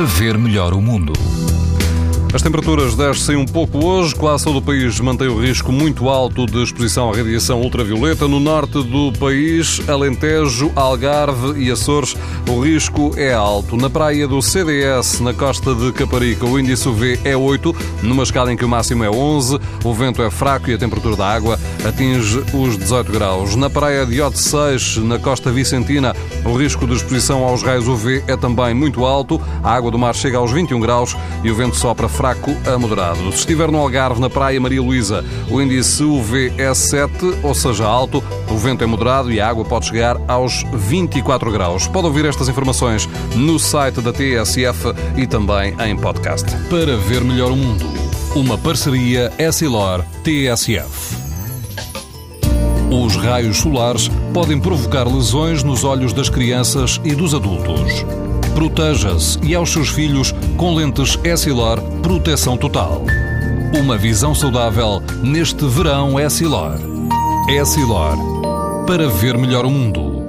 para ver melhor o mundo. As temperaturas descem um pouco hoje, quase todo o país mantém o risco muito alto de exposição à radiação ultravioleta. No norte do país, Alentejo, Algarve e Açores, o risco é alto. Na praia do CDS, na costa de Caparica, o índice UV é 8, numa escala em que o máximo é 11, o vento é fraco e a temperatura da água atinge os 18 graus. Na praia de Odeceixe, na costa vicentina, o risco de exposição aos raios UV é também muito alto, a água do mar chega aos 21 graus e o vento sopra fraco a moderado. Se estiver no Algarve, na Praia Maria Luísa, o índice UV é 7, ou seja, alto, o vento é moderado e a água pode chegar aos 24 graus. Pode ouvir estas informações no site da TSF e também em podcast. Para ver melhor o mundo, uma parceria Essilor-TSF. Os raios solares podem provocar lesões nos olhos das crianças e dos adultos. Proteja-se e aos seus filhos com lentes Essilor Proteção Total. Uma visão saudável neste verão Essilor. Essilor. Para ver melhor o mundo.